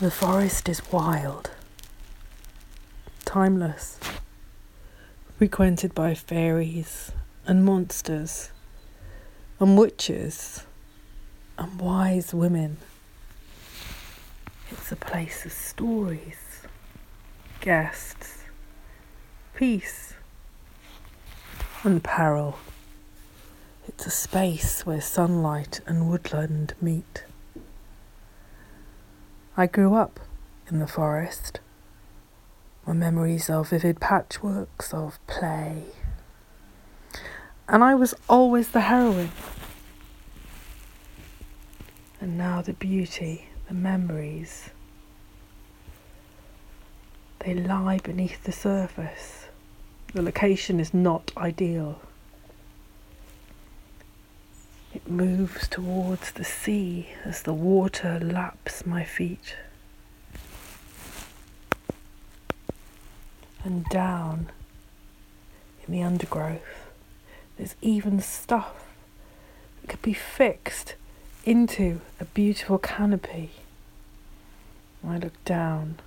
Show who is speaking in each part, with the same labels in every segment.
Speaker 1: The forest is wild, timeless, frequented by fairies and monsters and witches and wise women. It's a place of stories, guests, peace, and peril. It's a space where sunlight and woodland meet. I grew up in the forest. My memories are vivid patchworks of play. And I was always the heroine. And now the beauty, the memories, they lie beneath the surface. The location is not ideal. It moves towards the sea as the water laps my feet. And down in the undergrowth, there's even stuff that could be fixed into a beautiful canopy. I look down,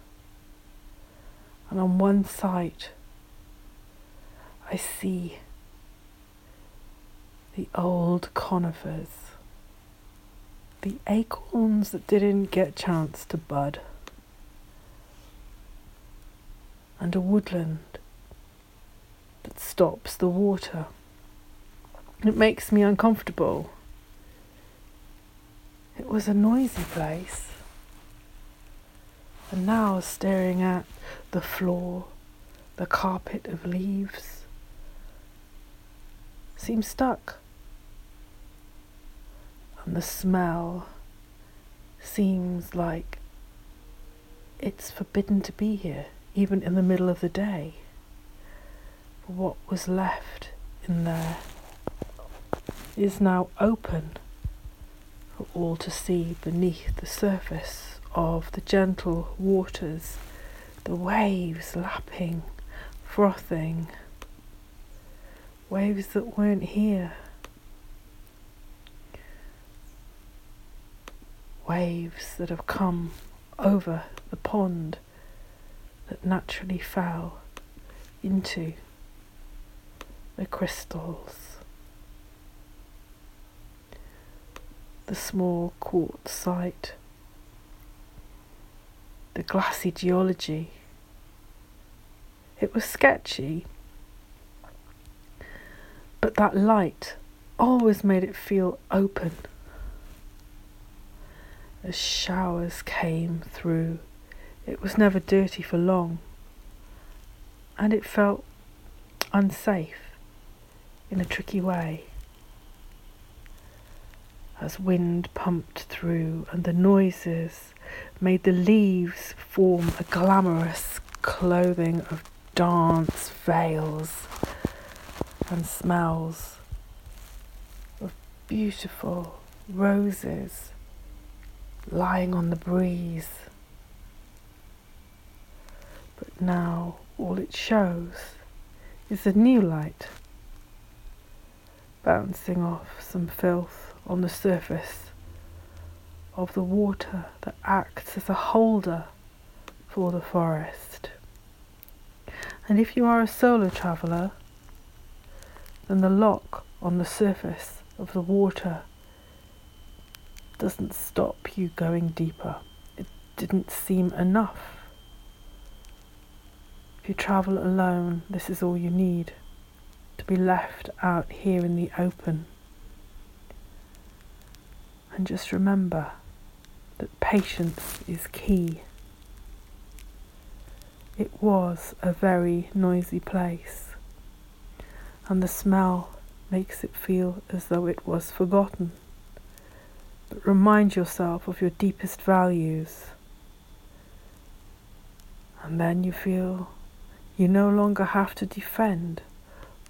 Speaker 1: and on one side, I see the old conifers, the acorns that didn't get chance to bud, and a woodland that stops the water. It makes me uncomfortable. It was a noisy place. And now staring at the floor, the carpet of leaves, seems stuck and the smell seems like it's forbidden to be here, even in the middle of the day. What was left in there is now open for all to see beneath the surface of the gentle waters, the waves lapping, frothing, waves that weren't here waves that have come over the pond that naturally fell into the crystals. The small quartzite, the glassy geology. It was sketchy, but that light always made it feel open as showers came through. It was never dirty for long, and it felt unsafe in a tricky way. As wind pumped through and the noises made the leaves form a glamorous clothing of dance veils and smells of beautiful roses lying on the breeze. But now all it shows is a new light bouncing off some filth on the surface of the water that acts as a holder for the forest. And if you are a solo traveller, then the lock on the surface of the water doesn't stop you going deeper. It didn't seem enough. If you travel alone, this is all you need to be left out here in the open. And just remember that patience is key. It was a very noisy place, and the smell makes it feel as though it was forgotten. But remind yourself of your deepest values. And then you feel you no longer have to defend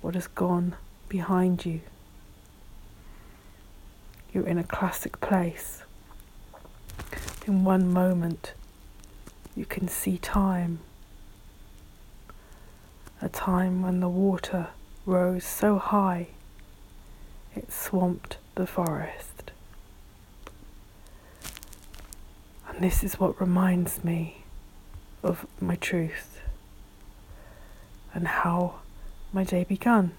Speaker 1: what has gone behind you. You're in a classic place. In one moment, you can see time. A time when the water rose so high it swamped the forest. This is what reminds me of my truth and how my day began.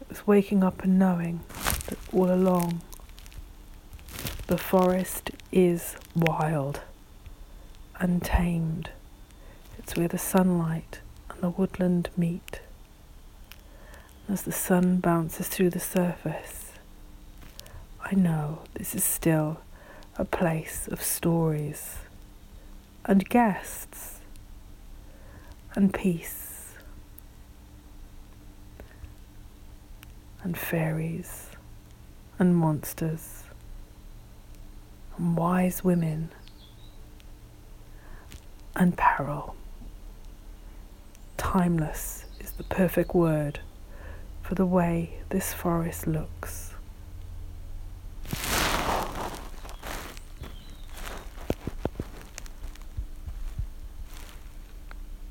Speaker 1: It was waking up and knowing that all along the forest is wild, untamed. It's where the sunlight and the woodland meet. As the sun bounces through the surface, I know this is still a place of stories and guests and peace and fairies and monsters and wise women and peril. Timeless is the perfect word for the way this forest looks.